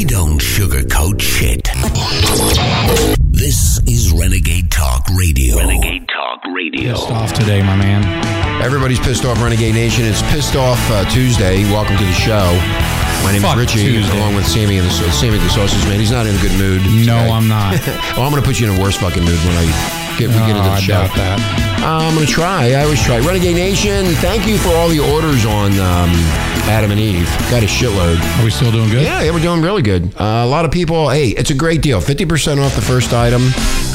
We don't sugarcoat shit. This is Renegade Talk Radio. Renegade Talk Radio. Pissed off today, my man. Everybody's pissed off, Renegade Nation. It's Pissed Off uh, Tuesday. Welcome to the show. My name Fuck is Richie, Tuesday. along with Sammy and the Sammy the Sausage Man. He's not in a good mood. No, today. I'm not. well, I'm going to put you in a worse fucking mood when I get, we get into the I show. Uh, I'm going to try. I always try. Renegade Nation, thank you for all the orders on um, Adam and Eve. Got a shitload. Are we still doing good? Yeah, yeah, we're doing really good. Uh, a lot of people, hey, it's a great deal. 50% off the first item.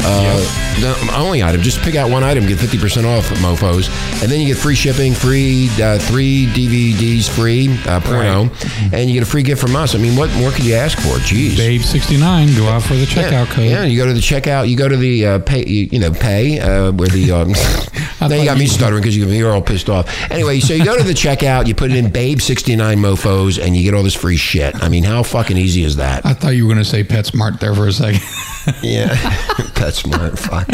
Uh, the only item. Just pick out one item, get 50% off, mofos. And then you get free shipping, free uh, three DVDs free, uh, porno. And you get a free gift from us. I mean, what more could you ask for? Jeez. Babe69, go out for the checkout yeah, code. Yeah, you go to the checkout. You go to the uh, pay. You, you know, pay uh, where the. Um, now you got me stuttering because you, you're all pissed off. Anyway, so you go to the checkout. You put it in Babe sixty nine mofos, and you get all this free shit. I mean, how fucking easy is that? I thought you were going to say PetSmart there for a second. Yeah, that's smart. Fuck.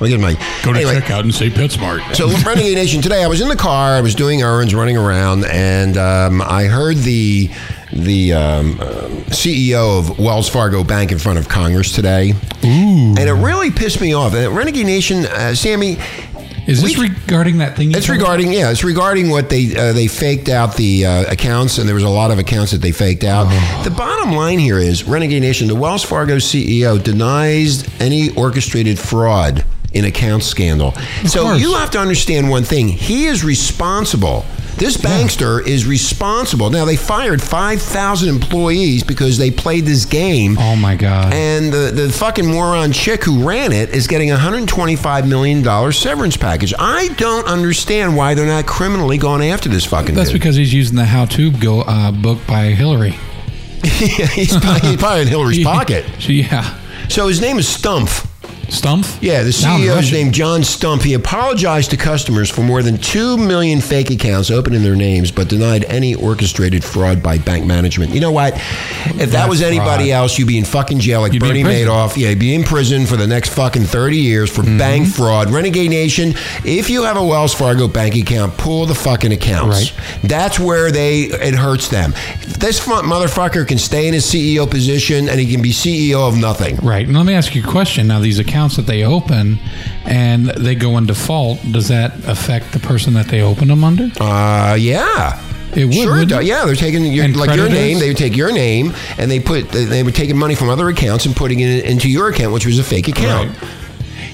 Let me my. Go to anyway, checkout and say PetSmart. so Renegade Nation today, I was in the car, I was doing errands, running around, and um, I heard the the um, um, CEO of Wells Fargo Bank in front of Congress today, Ooh. and it really pissed me off. And Renegade Nation, uh, Sammy, Is this we- regarding that thing? you it's regarding yeah, it's regarding what they uh, they faked out the uh, accounts, and there was a lot of accounts that they faked out. Oh. The bottom line here is Renegade Nation. The Wells Fargo CEO denies any orchestrated fraud in account scandal. so course. you have to understand one thing: he is responsible. This bankster is responsible. Now they fired five thousand employees because they played this game. Oh, my God. And the, the fucking moron chick who ran it is getting a $125 million severance package. I don't understand why they're not criminally going after this fucking That's dude. because he's using the how-to go uh, book by Hillary. he's, probably, he's probably in Hillary's pocket. Yeah. So his name is Stumpf. Stumpf? Yeah, the Sounds CEO is named John Stumpf. He apologized to customers for more than 2 million fake accounts open in their names, but denied any orchestrated fraud by bank management. You know what? If that That's was anybody fraud. else, you'd be in fucking jail like You'd be Bernie. Madoff. Yeah, you'd be in prison for the next fucking 30 years for Mm-hmm. bank fraud. Renegade Nation, if you have a Wells Fargo bank account, pull the fucking accounts. That's where they it hurts them. This fu- motherfucker can stay in his CEO position and he can be CEO of nothing. Right. And let me ask you a question. Now, these accounts that they open and they go in default, does that affect the person that they open them under? Uh, yeah. It would, sure, it wouldn't does. it? yeah. They're taking your, And like your name. They would take your name and they put they were taking money from other accounts and putting it into your account, which was a fake account.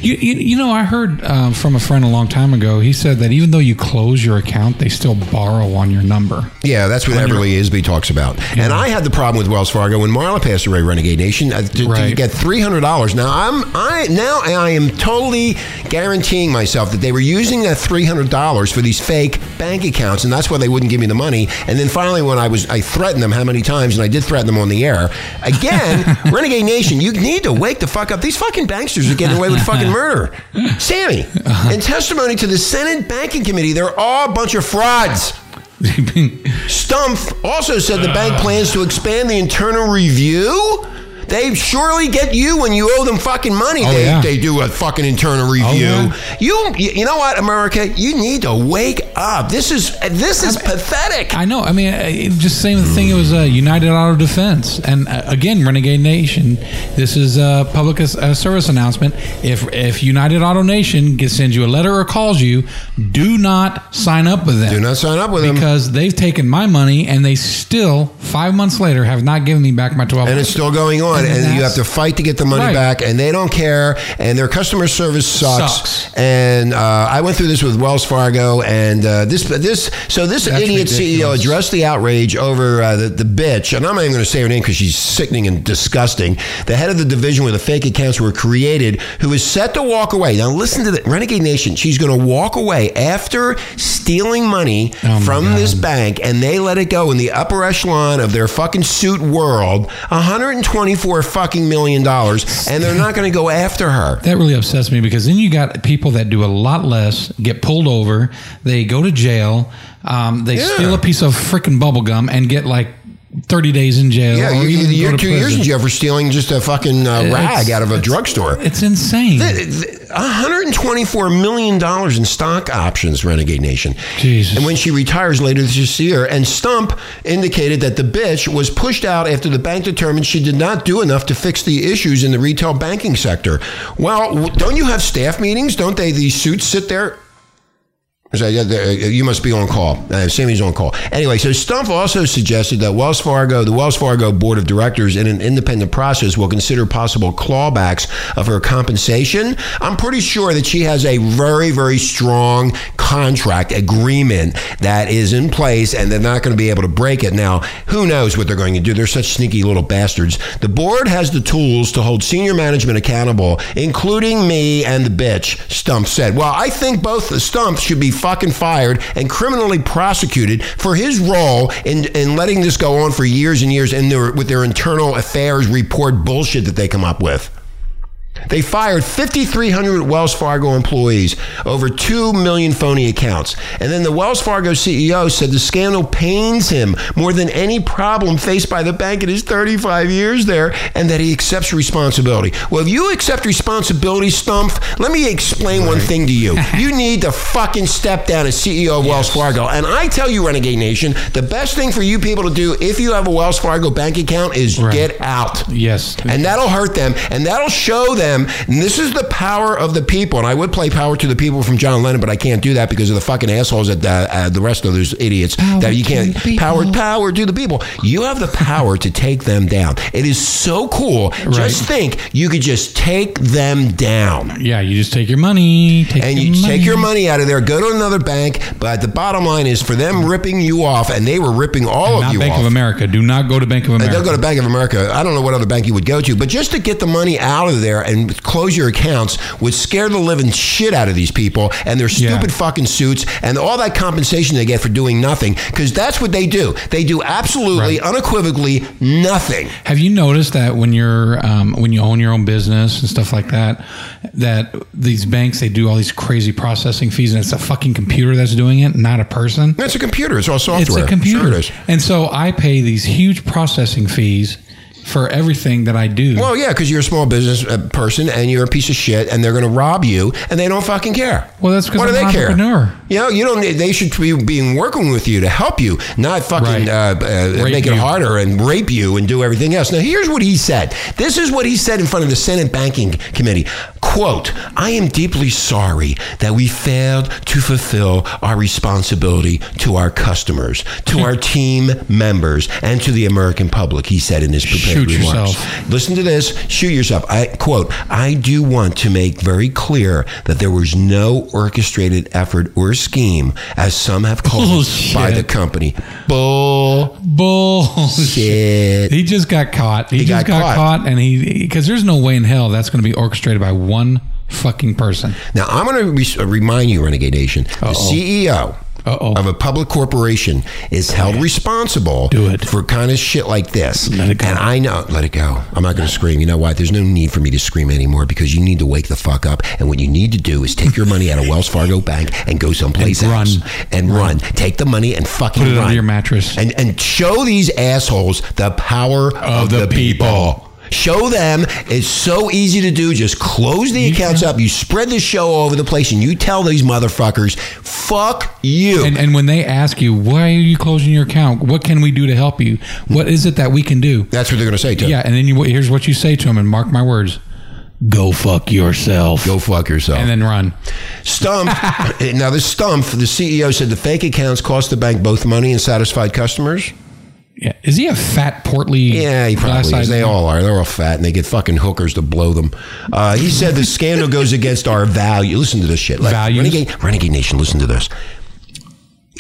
You, you, you know, I heard um, from a friend a long time ago. He said that even though you close your account, they still borrow on your number. Yeah, that's what Everly Isby talks about. And I had the problem with Wells Fargo when Marla passed away, Renegade Nation, uh, to, to get three hundred dollars. Now I'm I now I am totally guaranteeing myself that they were using that three hundred dollars for these fake bank accounts, and that's why they wouldn't give me the money. And then finally, when I was I threatened them how many times, and I did threaten them on the air again. Renegade Nation, you need to wake the fuck up. These fucking banksters are getting away with fucking murder. Sammy, uh-huh. in testimony to the Senate Banking Committee, they're all a bunch of frauds. Stumpf also said the bank plans to expand the internal review. They surely get you when you owe them fucking money. Oh, they, yeah. they do a fucking internal review. yeah. You you know what, America? You need to wake up. This is this is pathetic. I know. I mean, uh, just same thing. It was uh, United Auto Defense, and uh, again, Renegade Nation. This is a public uh, service announcement. If if United Auto Nation gets, sends you a letter or calls you, do not sign up with them. Do not sign up with them. because they've taken my money and they still five months later have not given me back my twelve. and it's still going on, And and, you have to fight to get the money Right. back, and they don't care, and their customer service sucks. Sucks. And uh, I went through this with Wells Fargo, and uh, this this so this That's idiot CEO addressed the outrage over uh, the, the bitch, and I'm not even going to say her name because she's sickening and disgusting. The head of the division where the fake accounts were created, who is set to walk away. Now listen to the Renegade Nation. She's going to walk away after stealing money Oh, from God. this bank, and they let it go in the upper echelon of their fucking suit world. 124 fucking million dollars, and they're not going to go after her. That really upsets me because then you got people that do a lot less, get pulled over, they go to jail, um, they Yeah. steal a piece of freaking bubble gum and get like 30 days in jail. Yeah, you, even you're two years prison. in jail for stealing just a fucking uh, rag out of a drugstore. It's insane. $124 million in stock options, Renegade Nation. Jesus. And when she retires later this year, and Stumpf indicated that the bitch was pushed out after the bank determined she did not do enough to fix the issues in the retail banking sector. Well, don't you have staff meetings? Don't they, these suits sit there? So, uh, You must be on call. Uh, Sammy's on call. Anyway, so Stumpf also suggested that Wells Fargo, the Wells Fargo Board of Directors, in an independent process, will consider possible clawbacks of her compensation. I'm pretty sure that she has a very, very strong contract agreement that is in place, and they're not going to be able to break it. Now, who knows what they're going to do? They're such sneaky little bastards. The board has the tools to hold senior management accountable, including me and the bitch. Stumpf said. Well, I think both the Stump should be fucking fired and criminally prosecuted for his role in, in letting this go on for years and years in their, with their internal affairs report bullshit that they come up with. They fired 5,300 Wells Fargo employees, over 2 million phony accounts. And then the Wells Fargo CEO said the scandal pains him more than any problem faced by the bank in his 35 years there, and that he accepts responsibility. Well, if you accept responsibility, Stumpf, let me explain one thing to you. You need to fucking step down as CEO of Wells Fargo. And I tell you, Renegade Nation, the best thing for you people to do if you have a Wells Fargo bank account is Right. get out. yes. And that'll hurt them, and that'll show them. And this is the power of the people. And I would play "Power to the People" from John Lennon, but I can't do that because of the fucking assholes that uh, uh, the rest of those idiots Power that you can't power power to the people. You have the power to take them down. It is so cool. Just think, you could just take them down. yeah, you just take your money. Take And your you money. take your money out of there, go to another bank. But the bottom line is for them ripping you off, and they were ripping all of you Bank off. of America. Do not go to Bank of And America. Don't go to Bank of America. I don't know what other bank you would go to, but just to get the money out of there and close your accounts would scare the living shit out of these people and their Yeah. stupid fucking suits and all that compensation they get for doing nothing because that's what they do. They do absolutely, Right. unequivocally nothing. Have you noticed that when you're um, when you own your own business and stuff like that, that these banks they do all these crazy processing fees and it's a fucking computer that's doing it, not a person. It's a computer. It's all software. It's a computer. Sure it. And so I pay these huge processing fees for everything that I do. Well, yeah, because you're a small business uh, person and you're a piece of shit, and they're going to rob you, and they don't fucking care. Well, that's 'cause what do I'm they an care? You know, you don't. They should be being working with you to help you, not fucking Right. uh, uh, make it you. harder and rape you and do everything else. Now, here's what he said. This is what he said in front of the Senate Banking Committee. "Quote: I am deeply sorry that we failed to fulfill our responsibility to our customers, to our team members, and to the American public." He said in his prepared Shoot remarks. yourself. Listen to this. Shoot yourself. I quote, I do want to make very clear that there was no orchestrated effort or scheme, as some have called it, by the company. Bull Bullshit. shit. He just got caught. He, He just got got, caught. caught. and he because there's no way in hell that's going to be orchestrated by one fucking person. Now, I'm going to re- remind you, Renegade Nation, the CEO Uh-oh. of a public corporation is held oh, responsible Do it. for kind of shit like this. Let it go. And I know, let it go. I'm not going to scream. You know what? There's no need for me to scream anymore because you need to wake the fuck up. And what you need to do is take your money out of Wells Fargo Bank and go someplace And else run. and run. Take the money and fucking Put it run. under your mattress. and and show these assholes the power of, the people. Show them it's so easy to do. Just close the accounts up. You spread the show all over the place, and you tell these motherfuckers, "Fuck you." And, and when they ask you, why are you closing your account? What can we do to help you? What is it that we can do? That's what they're going to say to you. Yeah, and then you, here's what you say to them, and mark my words: Go fuck yourself, Go fuck yourself. and then run. Stumpf. now, this Stumpf, the CEO said the fake accounts cost the bank both money and satisfied customers. Yeah, is he a fat, portly? Yeah, he probably is. They all are. They're all fat, and they get fucking hookers to blow them. Uh, he said the scandal goes against our value. Listen to this shit. Like, Values? Renegade, Renegade Nation, listen to this.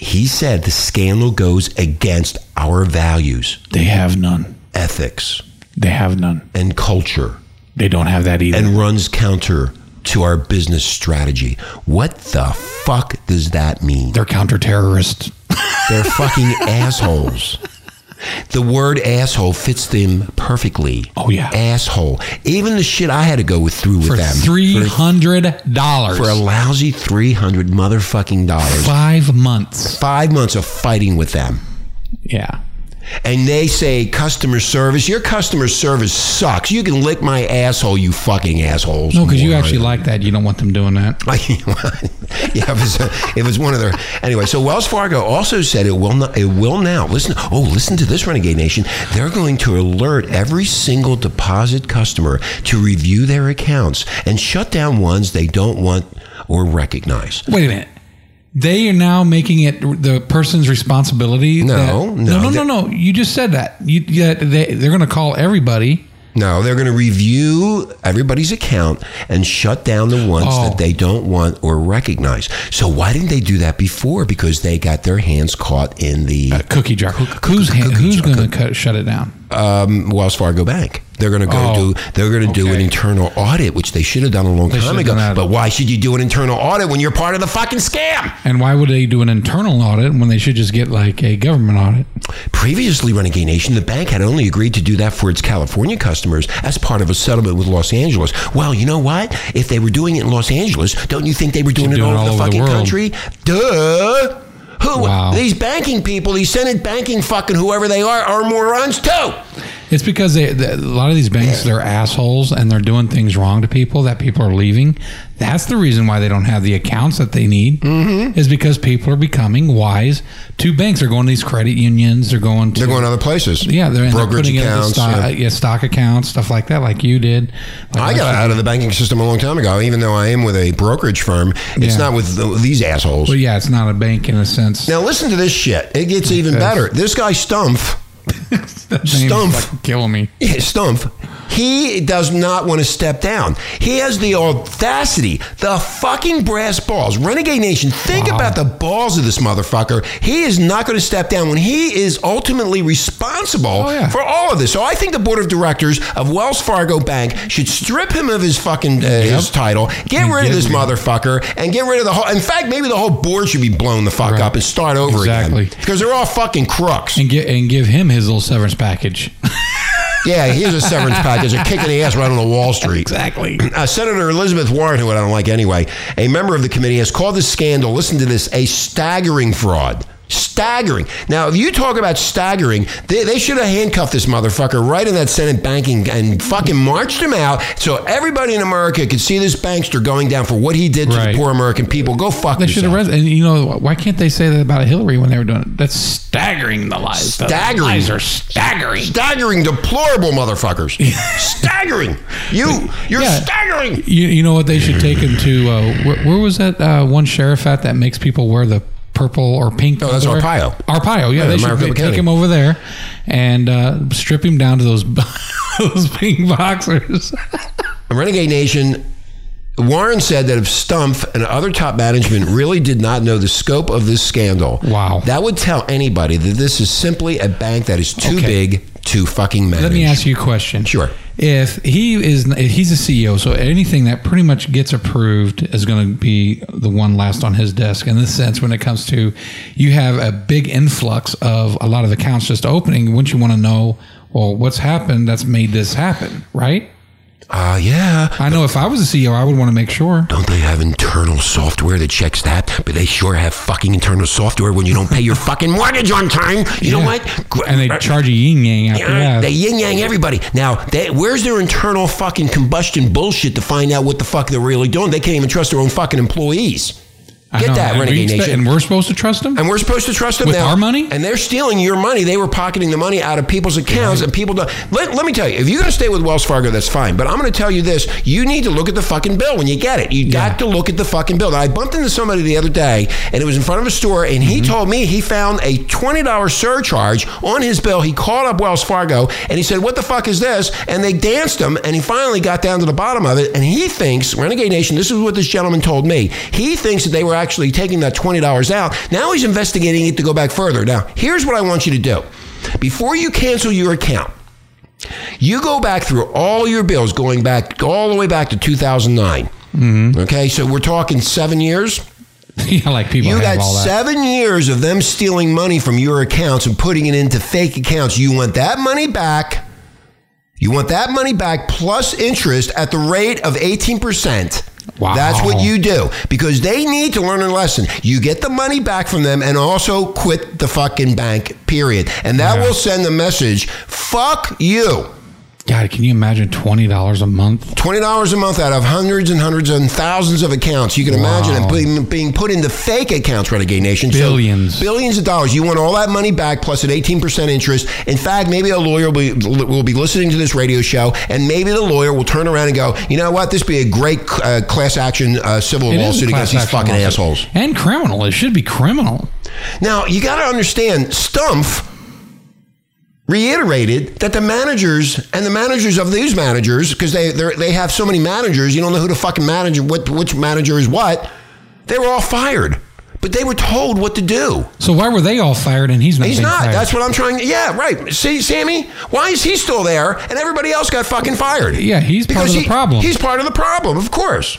He said the scandal goes against our values, They have none. ethics, They have none. and culture, They don't have that either. and runs counter to our business strategy. What the fuck does that mean? They're counter terrorists. They're fucking assholes. The word asshole fits them perfectly. Oh, yeah. Asshole. Even the shit I had to go with through with For them. three hundred dollars for a lousy 300 motherfucking dollars. five months. Five months of fighting with them. Yeah. And they say customer service, your customer service sucks. You can lick my asshole, you fucking assholes. No, because you actually like that. You don't want them doing that. yeah, it was, uh, it was one of their anyway. So Wells Fargo also said it will not. It will now. Listen. Oh, listen to this, Renegade Nation. They're going to alert every single deposit customer to review their accounts and shut down ones they don't want or recognize. Wait a minute. They are now making it the person's responsibility. No, that- no, no, no, no, no. You just said that. You, yeah, they, they're going to call everybody. No, they're going to review everybody's account and shut down the ones Oh. that they don't want or recognize. So why didn't they do that before? Because they got their hands caught in the Cookie jar. Who, who's who's going to shut it down? um, Wells Fargo Bank. They're going to go Oh, do. They're going to do an internal audit, which they should have done a long They time ago. But why should you do an internal audit when you're part of the fucking scam? And why would they do an internal audit when they should just get like a government audit? Previously, Renegade Nation, the bank had only agreed to do that for its California customers as part of a settlement with Los Angeles. Well, you know what? If they were doing it in Los Angeles, don't you think they were doing it do it over all the over the fucking world. country? Duh. Who? Wow. These banking people, these Senate banking fucking whoever they are, are morons too. It's because they, the, a lot of these banks they're assholes and they're doing things wrong to people that people are leaving. That's the reason why they don't have the accounts that they need. Mm-hmm. Is because people are becoming wise to banks. They're going to these credit unions. They're going to They're going other places. yeah. They're, and they're putting accounts. stock, yeah. yeah, stock accounts, stuff like that, like you did. Like I got out of the banking system a long time ago, even though I am with a brokerage firm. It's Yeah. not with the, these assholes. Well, yeah, it's not a bank in a sense. Now listen to this shit. It gets even better. This guy Stumpf, That name's Stumpf. fucking killing me. yeah, Stumpf, he does not want to step down. He has the audacity, the fucking brass balls. Renegade Nation, think Wow. about the balls of this motherfucker. He is not going to step down when he is ultimately responsible Oh, yeah. for all of this. So I think the board of directors of Wells Fargo Bank should strip him of his fucking uh, his title, get rid of this motherfucker, and get rid of the whole. In fact, maybe the whole board should be blown the fuck Right. up and start over Exactly. again because they're all fucking crooks. And get and give him his little severance package. Yeah, here's a severance package, a kick in the ass right on the Wall Street. exactly. Uh, Senator Elizabeth Warren, who I don't like anyway, a member of the committee, has called this scandal, listen to this, a staggering fraud. Staggering. Now, if you talk about staggering, they, they should have handcuffed this motherfucker right in that Senate banking and fucking marched him out so everybody in America could see this bankster going down for what he did to Right. the poor American people. Go fuck They should yourself. arrest. And you know why can't they say that about Hillary when they were doing it? That's staggering. The lies. The Staggering. lies are staggering. Staggering, deplorable motherfuckers. staggering. You, you're Yeah. staggering. You, you know what they should take him to? Uh, where, where was that uh, one sheriff at that makes people wear the purple or pink? Oh, that's? Arpaio. Arpaio, yeah. Yeah, they should America take him over there and uh, strip him down to those those pink boxers. Renegade Nation, Warren said that if Stumpf and other top management really did not know the scope of this scandal, Wow. that would tell anybody that this is simply a bank that is too Okay. big to fucking manage. Let me ask you a question. Sure. If he is, he's a CEO, so anything that pretty much gets approved is going to be the one last on his desk. In this sense, when it comes to, you have a big influx of a lot of accounts just opening. Wouldn't you want to know, well, what's happened that's made this happen, right? Uh, yeah. I know if I was a CEO, I would want to make sure. Don't they have internal software that checks that? But they sure have fucking internal software when you don't pay your fucking mortgage on time. You know what? And they charge a yin yang after Yeah, that. They yin yang everybody. Now, they, where's their internal fucking combustion bullshit to find out what the fuck they're really doing? They can't even trust their own fucking employees. Get know. that, Renegade Nation. And we're supposed to trust them? And we're supposed to trust them With now. our money? And they're stealing your money. They were pocketing the money out of people's accounts, and people don't. Let, let me tell you, if you're going to stay with Wells Fargo, that's fine. But I'm going to tell you this: you need to look at the fucking bill when you get it. You got to look at the fucking bill. Now, I bumped into somebody the other day, and it was in front of a store, and he mm-hmm. told me he found a twenty dollars surcharge on his bill. He called up Wells Fargo, and he said, "What the fuck is this?" And they danced him, and he finally got down to the bottom of it. And he thinks, Renegade Nation, this is what this gentleman told me. He thinks that they were actually taking that twenty dollars out. Now he's investigating it to go back further. Now, here's what I want you to do: before you cancel your account. You go back through all your bills, going back all the way back to 2009. Mm-hmm. Okay, so we're talking seven years. yeah, like people You have got all that. seven years of them stealing money from your accounts and putting it into fake accounts. You want that money back. You want that money back plus interest at the rate of 18%. Wow. That's what you do because they need to learn a lesson. You get the money back from them and also quit the fucking bank, period. And that Yeah. will send the message fuck you. God, can you imagine twenty dollars a month? Twenty dollars a month out of hundreds and hundreds and thousands of accounts. You can imagine it being, being put into fake accounts, Renegade Nation. So Billions. billions of dollars. You want all that money back plus an eighteen percent interest. In fact, maybe a lawyer will be, will be listening to this radio show, and maybe the lawyer will turn around and go, you know what, this would be a great uh, class action uh, civil It lawsuit against these fucking lawsuit. assholes. And criminal. It should be criminal. Now you got to understand, Stumpf reiterated that the managers and the managers of these managers, because they they're- have so many managers, you don't know who the fucking manager, what which manager is what. They were all fired, but they were told what to do. So why were they all fired and he's not? He's not. Fired? That's what I'm trying. Yeah, right. See, Sammy, why is he still there and everybody else got fucking fired? Yeah, he's because part of the problem. He's part of the problem, of course.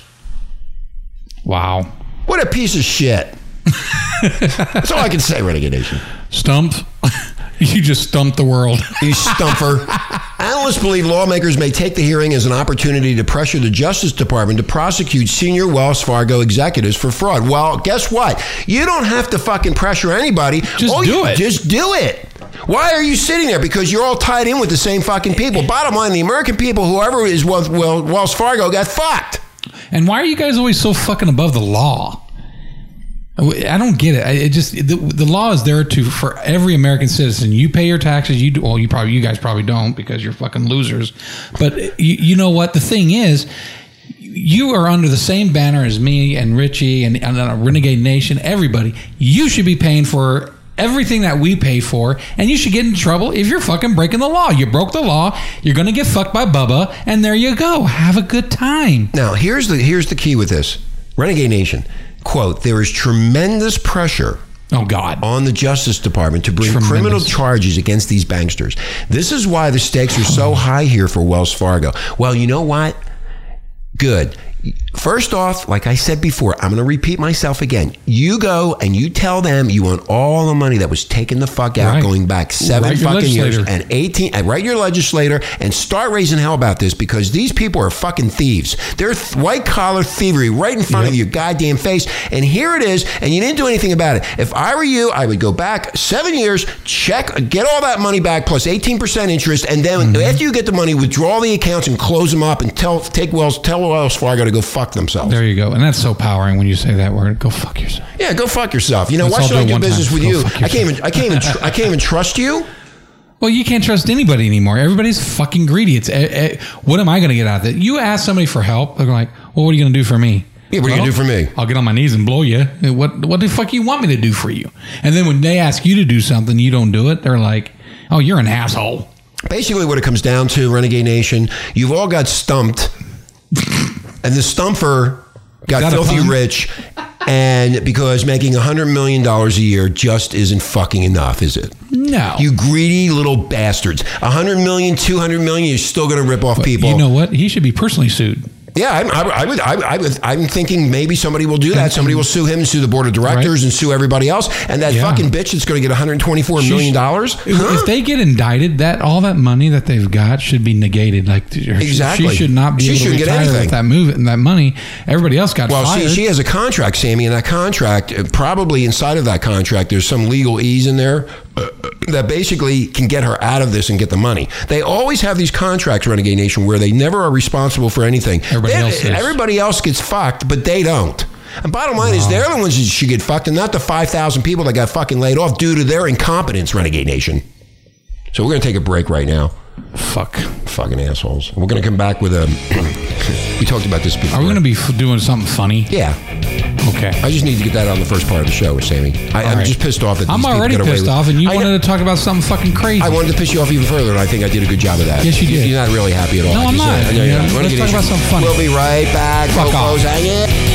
wow. What a piece of shit. That's all I can say, Renegade Nation. Stumped. you just stumped the world. You stumper. Analysts believe lawmakers may take the hearing as an opportunity to pressure the Justice Department to prosecute senior Wells Fargo executives for fraud. Well, guess what? You don't have to fucking pressure anybody. Just All do you- it. Just do it. Why are you sitting there? Because you're all tied in with the same fucking people. Bottom line, the American people, whoever is Wells, Wel- Wells Fargo, got fucked. And why are you guys always so fucking above the law? I don't get it. It just the, the law is there to for every American citizen. You pay your taxes. You do, well, you probably you guys probably don't because you're fucking losers. But you, you know what? The thing is, you are under the same banner as me and Richie and, and Renegade Nation. Everybody, you should be paying for everything that we pay for, and you should get in trouble if you're fucking breaking the law. You broke the law. You're gonna get fucked by Bubba, and there you go. Have a good time. Now, here's the here's the key with this. Renegade Nation, quote, there is tremendous pressure Oh God. on the Justice Department to bring Tremendous. criminal charges against these banksters. This is why the stakes are so high here for Wells Fargo. Well, you know what? Good. First off, like I said before, I'm going to repeat myself again. You go and you tell them you want all the money that was taken the fuck out Right. going back seven fucking years and 18 and write your legislator and start raising hell about this because these people are fucking thieves. They're th- white collar thievery right in front of your goddamn face. And here it is, and you didn't do anything about it. If I were you, I would go back seven years, check, get all that money back plus 18% interest, and then Mm-hmm. after you get the money, withdraw the accounts and close them up and tell take Wells tell Wells Fargo to go fuck themselves. There you go. And that's so powering when you say that word. Go fuck yourself. Yeah, go fuck yourself. You know, Let's why should I do business time. with Go you? I can't even I can't even tr- I can't even trust you. Well, you can't trust anybody anymore. Everybody's fucking greedy. It's eh, eh, what am I going to get out of it? You ask somebody for help, they're like, "Well, what are you going to do for me?" Yeah, what are you gonna do for me? I'll get on my knees and blow you. What What the fuck you want me to do for you? And then when they ask you to do something, you don't do it. They're like, "Oh, you're an asshole." Basically, what it comes down to, Renegade Nation, you've all got stumped, and the stumper got a filthy rich, and because making hundred million dollars a year just isn't fucking enough, is it? No, You greedy little bastards. A hundred million, two hundred million, you're still going to rip off people. You know what? He should be personally sued. Yeah, I, I, I would. I, I would. I'm thinking maybe somebody will do that. Somebody will sue him and sue the board of directors Right. and sue everybody else. And that Yeah. fucking bitch that's going to get 124 She million dollars. If they get indicted, that all that money that they've got should be negated. Like she- Exactly. she should not be She able to shouldn't get anything. with that move and that money. Everybody else got Well, fired. she, she has a contract, Sammy, and that contract, uh, probably inside of that contract, there's some legal ease in there that basically can get her out of this and get the money. They always have these contracts, Renegade Nation, where they never are responsible for anything. Everybody They- else everybody else gets fucked, but they don't. And bottom line is, they're the ones that should get fucked, and not the 5,000 people that got fucking laid off due to their incompetence, Renegade Nation. So we're going to take a break right now. Fuck. Fucking assholes. We're going to come back with a. we talked about this before. Are we going to be f- doing something funny? Yeah. Okay. I just need to get that on the first part of the show, Sammy. I, I'm right. just pissed off that I'm people already get away pissed with- off, and you I wanted know- to talk about something fucking crazy. I wanted to piss you off even further, and I think I did a good job of that. Yes, you did. You're not really happy at all. No, I'm just- not. I know you're Yeah, not. let's talk about Nation. something funny. We'll be right back. Fuck off. Hang in.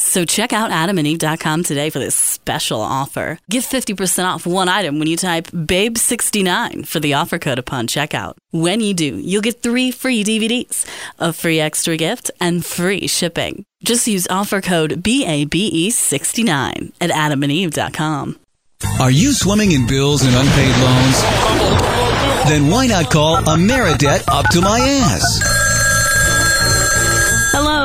So check out adamandeve.com today for this special offer. Get 50% off one item when you type BABE69 for the offer code upon checkout. When you do, you'll get three free DVDs, a free extra gift, and free shipping. Just use offer code BABE69 at adamandeve.com. Are you swimming in bills and unpaid loans? Then why not call Ameridebt up to my ass?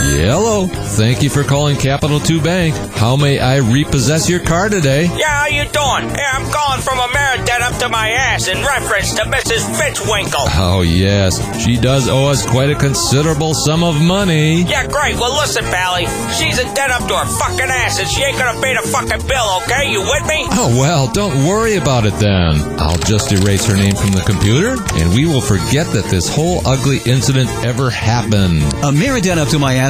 Hello. Thank you for calling Capital 2 Bank. How may I repossess your car today? Yeah, how you doing? Yeah, I'm calling from a Ameridebt up to my ass in reference to Mrs. Fitzwinkle. Oh, yes. She does owe us quite a considerable sum of money. Yeah, great. Well, listen, Pally. She's a debt up to her fucking ass, and she ain't gonna pay the fucking bill, okay? You with me? Oh, well, don't worry about it then. I'll just erase her name from the computer, and we will forget that this whole ugly incident ever happened. A Ameridebt up to my ass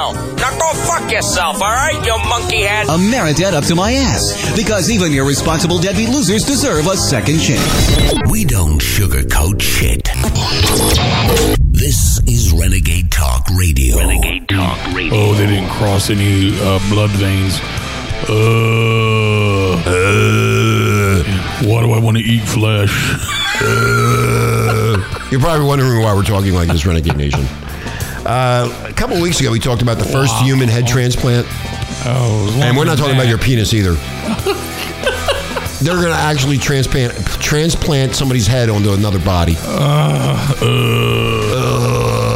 Now go fuck yourself, all right, you monkey head? Ameridebt up to my ass because even irresponsible deadbeat losers deserve a second chance. We don't sugarcoat shit. This is Renegade Talk Radio. Renegade Talk Radio. Oh, they didn't cross any uh, blood veins. Uh, why do I want to eat flesh? You're probably wondering why we're talking like this, Renegade Nation. Uh, a couple weeks ago, we talked about the first human head transplant, Oh, and we're not talking about your penis either. They're going to actually transplant transplant somebody's head onto another body.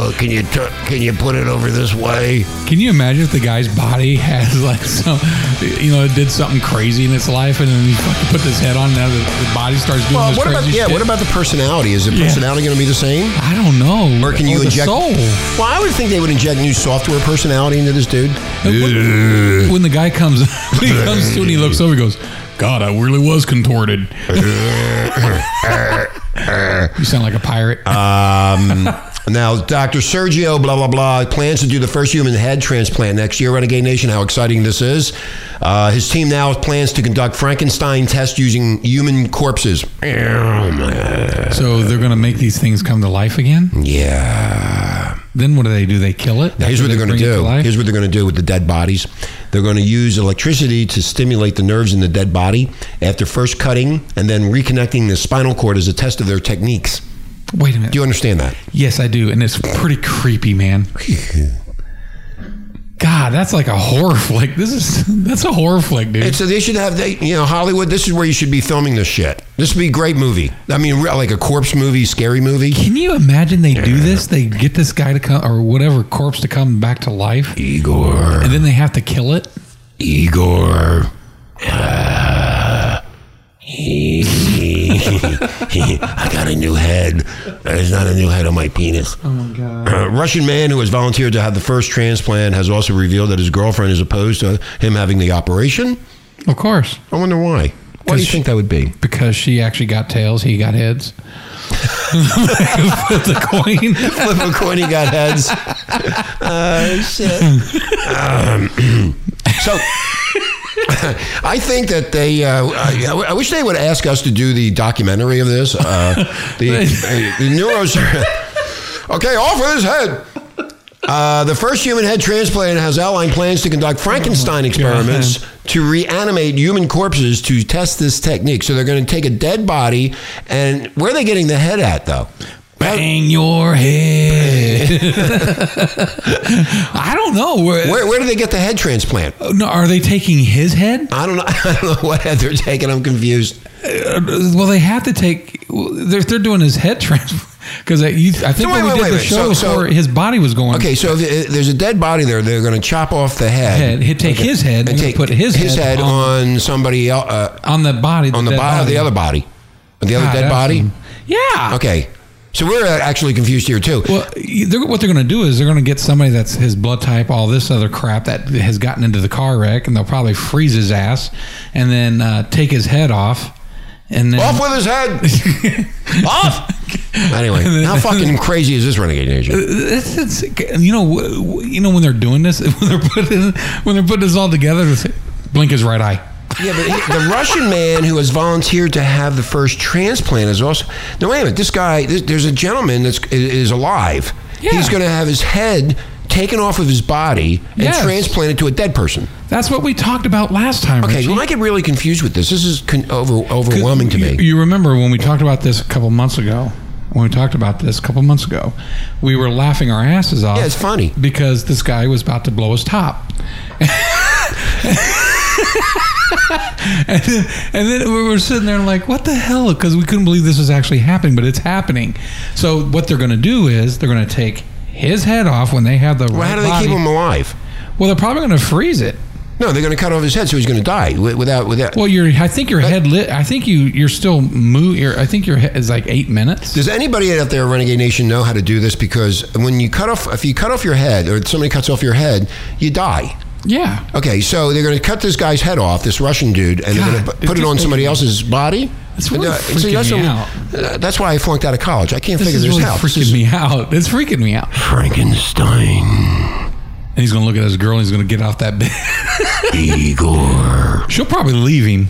Uh, can you t- can you put it over this way? Can you imagine if the guy's body has like some, you know, it did something crazy in its life, and then he fucking put this head on, and now the, the body starts doing Well, this what about crazy yeah? shit? What about the personality? Is the Yeah. personality going to be the same? I don't know. Or can you the inject? soul? Well, I would think they would inject new software personality into this dude. When, when the guy comes, when he comes to and he looks over, he goes, "God, I really was contorted." you sound like a pirate. Um, now, Dr. Sergio, blah, blah, blah, plans to do the first human head transplant next year. Renegade Nation, how exciting this is. Uh, his team now plans to conduct Frankenstein tests using human corpses. so they're going to make these things come to life again. Yeah. Then what do they do? They kill it. Now, here's what They they're going to do. Here's what they're going to do with the dead bodies. They're going to use electricity to stimulate the nerves in the dead body after first cutting and then reconnecting the spinal cord as a test of their techniques. Wait a minute. Do you understand that? Yes, I do, and it's pretty creepy, man. God, that's like a horror flick. This is that's a horror flick, dude. It's they should have they you know Hollywood. This is where you should be filming this shit. This would be a great movie. I mean, re- like a corpse movie, scary movie. Can you imagine they do this? They get this guy to come or whatever corpse to come back to life, Igor, and then they have to kill it. Igor. Uh, I got a new head. There's not a new head on my penis. Oh my god! A Russian man who has volunteered to have the first transplant has also revealed that his girlfriend is opposed to him having the operation. Of course, I wonder why. Why do you think that would be? because she actually got tails, he got heads. Flip the coin. Flip a coin, he got heads. Uh, shit. Um, so. I think that they. Uh, I, I wish they would ask us to do the documentary of this. Uh, the, the neuros. okay, off with his head. Uh, the first human head transplant has outlined plans to conduct Frankenstein experiments to reanimate human corpses to test this technique. So they're going to take a dead body, and where are they getting the head at, though? Bang your head. I don't know. Where, Where, where do they get the head transplant? no, are they taking his head? I don't know. I don't know what head they're taking. I'm confused. Uh, Well, they have to take. They're, they're doing his head transplant because I, think So wait, when we wait, did wait, the show So- so- his body was going. Okay, so if there's a dead body there. They're going to chop off the head. Head. He'd take his head and take put his his head head on- on, somebody else, uh, on the body. on the dead body, the other body, the other God, dead body. Yeah. Okay, so we're uh, actually confused here too. Well, they're, what they're going to do is they're going to get somebody that's his blood type, all this other crap that has gotten into the car wreck, and they'll probably freeze his ass, and then uh, take his head off, and then Off with his head. Off. Anyway, how fucking crazy is this renegade nation? It's, it's, you know, you know when they're doing this, when they're putting when they're putting this all together, blink his right eye. Yeah, but he, the Russian man who has volunteered to have the first transplant is also. No, wait a minute. This guy, this, there's a gentleman that's is alive. Yeah. He's going to have his head taken off of his body and Yes. transplanted to a dead person. That's what we talked about last time. Okay, Richie. well, I get really confused with this. This is con- over, overwhelming to me. You remember when we talked about this a couple months ago? When we talked about this a couple months ago, we were laughing our asses off. Yeah, it's funny. because this guy was about to blow his top. and, then, and then we were sitting there like, what the hell? Because we couldn't believe this was actually happening, but it's happening. So what they're going to do is they're going to take his head off when they have the well, right how do they body. keep him alive? Well, they're probably going to freeze it. No, they're going to cut off his head, so he's going to die without without. Well, your I think your head lit. I think you you're still move. Your, I think your head is like eight minutes. Does anybody out there, Renegade Nation, know how to do this? Because when you cut off, if you cut off your head, or somebody cuts off your head, you die. Yeah. Okay, so they're going to cut this guy's head off, this Russian dude, and they're going to put it on somebody me- else's body. That's really Uh, freaking that's, me what- out. uh, that's why I flunked out of college. I can't This figure is this really out. This freaking is me out. It's freaking me out. Frankenstein, And he's gonna look at his girl and he's gonna get off that bed. Igor. She'll probably leave him.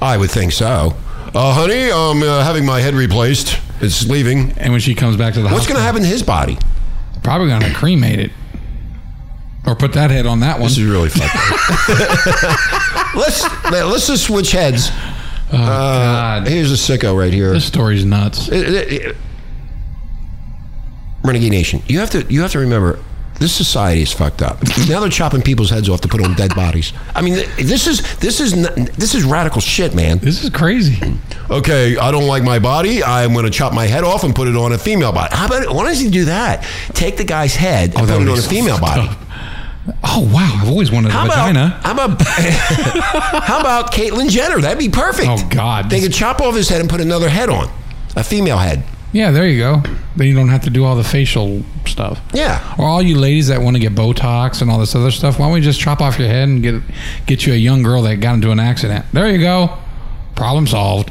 I would think so. Uh, honey, I'm uh, having my head replaced. It's leaving. And when she comes back to the house, What's going to happen to his body? Probably gonna cremate it, or put that head on that one. This is really fucked let's let's just switch heads. oh uh, God, Here's a sicko right here. this story's nuts. It- it- it- Renegade Nation, you have to you have to remember this society is fucked up. now they're chopping people's heads off to put on dead bodies. I mean, this is this is this is radical shit, man. This is crazy. Okay, I don't like my body. I'm going to chop my head off and put it on a female body. How about why does he do that? Take the guy's head oh, and Oh, put it on a female body. up. Oh wow, I've always wanted a How vagina. how about how about Caitlyn Jenner? That'd be perfect. Oh, God. They could chop off his head and put another head on, a female head. yeah, there you go. Then you don't have to do all the facial stuff. Yeah. Or all you ladies that want to get Botox and all this other stuff, why don't we just chop off your head and get get you a young girl that got into an accident? There you go. Problem solved.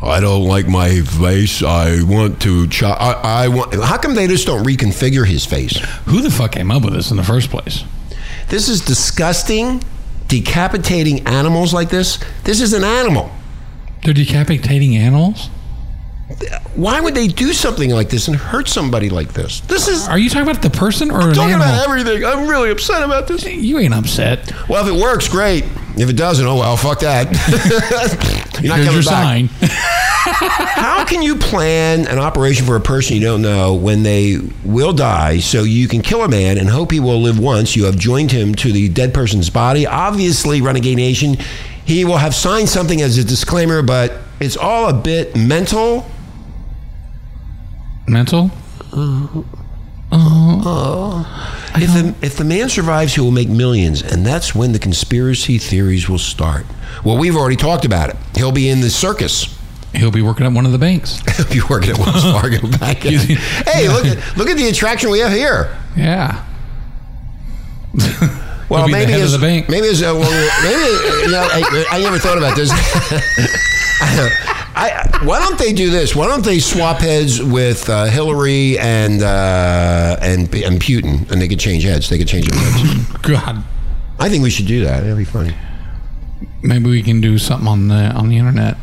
I don't like my face. I want to chop. I, I want. How come they just don't reconfigure his face? Who the fuck came up with this in the first place? This is disgusting. Decapitating animals like this. This is an animal. They're decapitating animals? Why would they do something like this and hurt somebody like this? This is Are you talking about the person or an talking animal? about everything. I'm really upset about this. you ain't upset. Well, if it works, great. If it doesn't, oh well, fuck that. You're not Here's coming your back. sign. How can you plan an operation for a person you don't know when they will die so you can kill a man and hope he will live once you have joined him to the dead person's body? Obviously, Renegade Nation, he will have signed something as a disclaimer, but it's all a bit mental. Mental? If the, if the man survives, he will make millions, and that's when the conspiracy theories will start. Well, we've already talked about it. He'll be in the circus. He'll be working at one of the banks. He'll be working at Wells Fargo back. in- hey, look at look at the attraction we have here. Yeah. Well, He'll be the maybe as the bank. maybe as uh, well, maybe you know, I, I never thought about this. I, why don't they do this? Why don't they swap heads with uh, Hillary and uh, and and Putin, and they could change heads. They could change their heads. God. I think we should do that. That'd be funny. Maybe we can do something on the on the internet.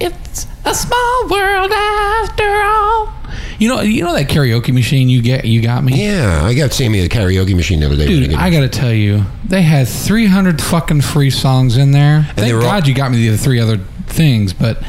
It's a small world after all. You know, you know that karaoke machine you get you got me. Yeah, I got Sammy a karaoke machine the other day. Dude, I got to tell you, they had 300 fucking free songs in there. Thank they were all- God you got me the other three other things, but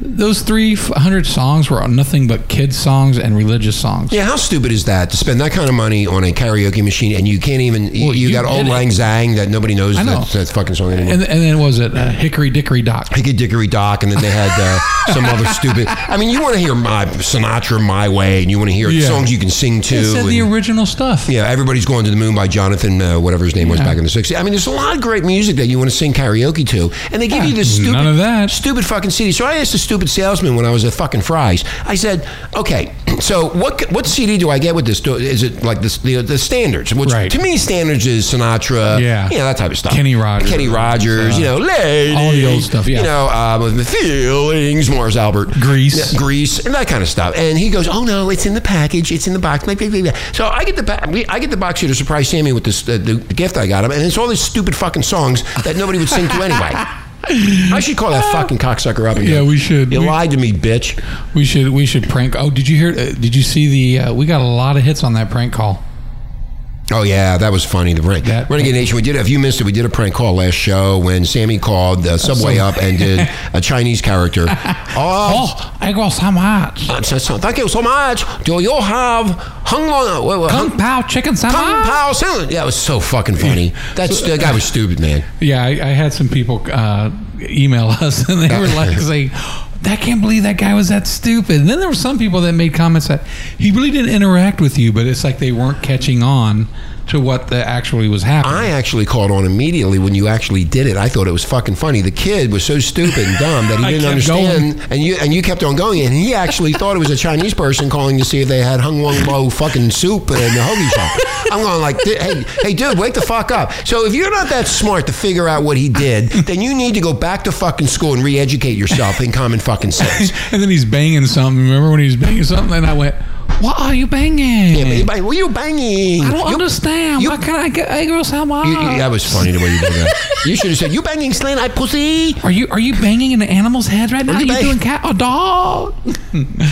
those 300 songs were nothing but kids songs and religious songs. Yeah, how stupid is that to spend that kind of money on a karaoke machine and you can't even you, Well, you, you got old lang zang that nobody knows I know. that, that fucking song anymore. And, and then was it uh, Hickory Dickory Dock? hickory Dickory Dock, and then they had uh, some other stupid. I mean, you want to hear my Sinatra, My Way, and you want to hear Yeah. songs you can sing to. It said the original stuff. yeah, everybody's going to the moon by Jonathan, uh, whatever his name was back in the '60s. I mean, there's a lot of great music that you want to sing karaoke to, and they give you this stupid, none of that. stupid fucking CD. So I asked the stupid salesman when I was at fucking Fry's. I said, "Okay, so what what CD do I get with this? Do- Is it like this, the the standards? Which Right. to me, standards is Sinatra, Yeah. you know that type of stuff. Kenny Rogers. Kenny Rogers, Uh, you know, lady, all the old stuff, yeah. You know, um, with the feelings, Morris Albert, Grease. Grease, and that kind of stuff. And he goes, "Oh no, it's in the package. It's in the box." So I get the we- I get the box here to surprise Sammy with this uh, the gift I got him, and it's all these stupid fucking songs that nobody would sing to anyway. I should call that fucking cocksucker up. again. Yeah, we should. You We- lied to me, bitch. We should we should prank. Oh, did you hear? Uh, did you see the? Uh, we got a lot of hits on that prank call. Oh yeah, that was funny. The prank, That- Renegade Nation. We did. If you missed it, we did a prank call last show when Sammy called the subway up and did a Chinese character. Oh, Oh, I got so much. uh, so- so- thank you so much. Do you have hung long? what- what- Kung hung- Pao chicken Kung sandwich. Pao salad. Yeah, it was so fucking funny. That's that guy was stupid, man. Yeah, I, I had some people uh, email us, and they were like saying, "I can't believe that guy was that stupid." And then there were some people that made comments that he really didn't interact with you, but it's like they weren't catching on to what the actually was happening. I actually caught on immediately when you actually did it. I thought it was fucking funny. The kid was so stupid and dumb that he I didn't kept understand, and you and you kept on going. And he actually thought it was a Chinese person calling to see if they had hung wong lo fucking soup in the hoagie shop. I'm going like, hey, hey, dude, wake the fuck up. So if you're not that smart to figure out what he did, then you need to go back to fucking school and re-educate yourself in common fucking sense. and then he's banging something. Remember when he was banging something? And I went, "What are you banging? Yeah, but you bang- what are you banging? I don't You- understand. you- Why can't I get a girl sandwich? You, you- that was funny the way you did that. You should have said, "You banging slant eye pussy." Are you are you banging in an animal's head right now? Are Are you you doing cat or dog?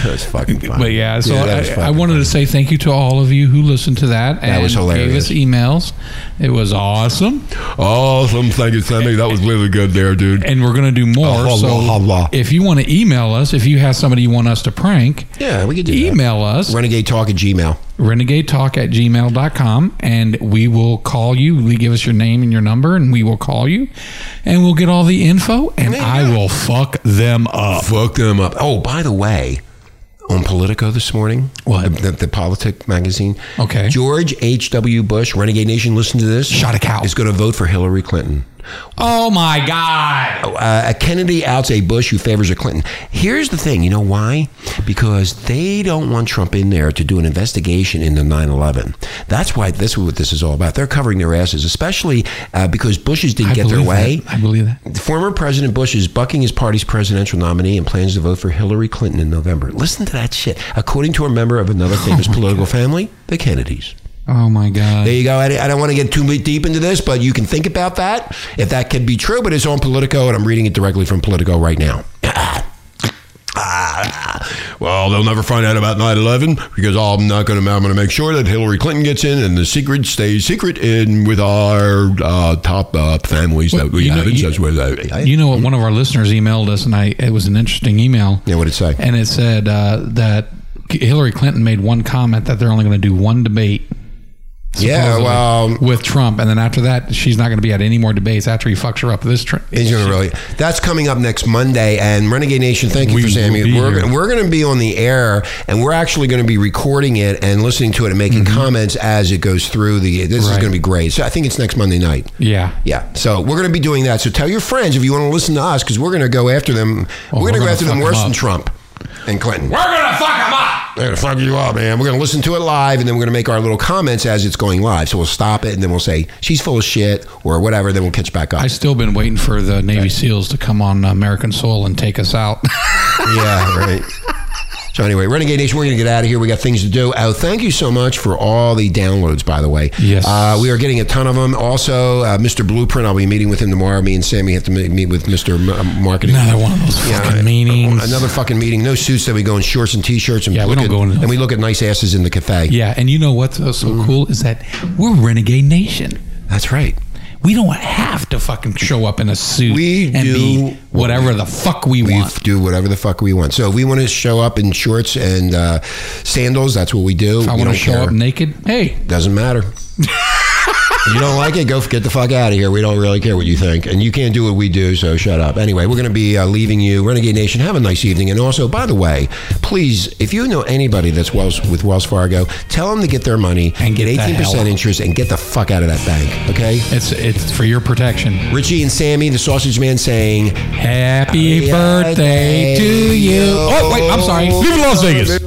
That's fucking funny. But yeah, so that was I, I wanted to say thank you to all of you who listened to that. That was and Gave us hilarious. emails. It was awesome, Awesome. Thank you, Sammy. That was really good there, dude. and we're gonna do more. Allah, so Allah. if you want to email us, if you have somebody you want us to prank, Yeah, we could do email us that. Renegade Talk at Gmail. renegade talk at gmail.com and we will call you. We give us your name and your number, and we will call you, and we'll get all the info, and I will fuck them up. Fuck them up. Oh, by the way, on Politico this morning, What? The, the, the Politic magazine. Okay. George H.W. Bush, Renegade Nation, listen to this. Shot a cow. Is going to vote for Hillary Clinton. Oh my god! uh, a Kennedy outs a Bush who favors a Clinton. Here's the thing, you know why? Because they don't want Trump in there to do an investigation into 9/11. That's why this is what this is all about. They're covering their asses, especially uh, because Bushes didn't I get their way. that. I believe that. Former President Bush is bucking his party's presidential nominee and plans to vote for Hillary Clinton in November. Listen to that shit. According to a member of another famous political family, the Kennedys. Oh my god! There you go. I, I don't want to get too deep into this, but you can think about that if that could be true. But it's on Politico, and I'm reading it directly from Politico right now. well, they'll never find out about 9/11 because I'm not going to. I'm going to make sure that Hillary Clinton gets in, and the secret stays secret in with our uh, top uh, families that we you know, have in you- such way that. You know what? One of our listeners emailed us, and I it was an interesting email. Yeah, what did it say? And it said uh, that Hillary Clinton made one comment that they're only going to do one debate. Yeah, well, with Trump, and then after that, she's not going to be at any more debates after he fucks her up this trip. He's going to really. That's coming up next Monday. And Renegade Nation, thank you We for Sammy. We're we're going to be on the air, and we're actually going to be recording it and listening to it and making comments as it goes through. The this is Mm-hmm. Going to be great. So I think it's next Monday night. Yeah. Yeah, so we're going to be doing that. So tell your friends if you want to listen to us because we're going to go after them. Oh, we're going to go after them worse than. Trump and Clinton. We're gonna fuck him up. They're going to fuck you up, man. We're going to listen to it live, and then we're going to make our little comments as it's going live. So we'll stop it, and then we'll say she's full of shit or whatever. Then we'll catch back up. I still been waiting for the Navy SEAls to come on American soil and take us out. yeah, right. So anyway, Renegade Nation, we're going to get out of here. We got things to do. Oh, thank you so much for all the downloads, by the way. Yes. Uh, we are getting a ton of them. Also, uh, Mr. Blueprint, I'll be meeting with him tomorrow. Me and Sammy have to meet with Mr. M- uh, Marketing. Another one of those fucking meetings. Another fucking meeting. No suits that we go in shorts and t-shirts and Yeah, we look don't at- go in and we look at nice asses in the cafe. Yeah, and you know what's so, Mm-hmm. cool is that we're Renegade Nation. That's right. We don't have to fucking show up in a suit We and do be whatever the fuck we, want. We want. do whatever the fuck we want. So if we want to show up in shorts and uh, sandals, that's what we do. If I want to show care. up naked, hey, Doesn't matter. If you don't like it, go get the fuck out of here. We don't really care what you think. And you can't do what we do, so shut up. Anyway, we're going to be uh, leaving you. Renegade Nation, have a nice evening. And also, by the way, please, if you know anybody that's Wells, with Wells Fargo, tell them to get their money And get the 18% interest and get the fuck out of that bank, okay? it's it's for your protection. Richie and Sammy, the sausage man, saying, Happy Happy birthday birthday to you. to Oh wait, I'm sorry. Leave Las Vegas.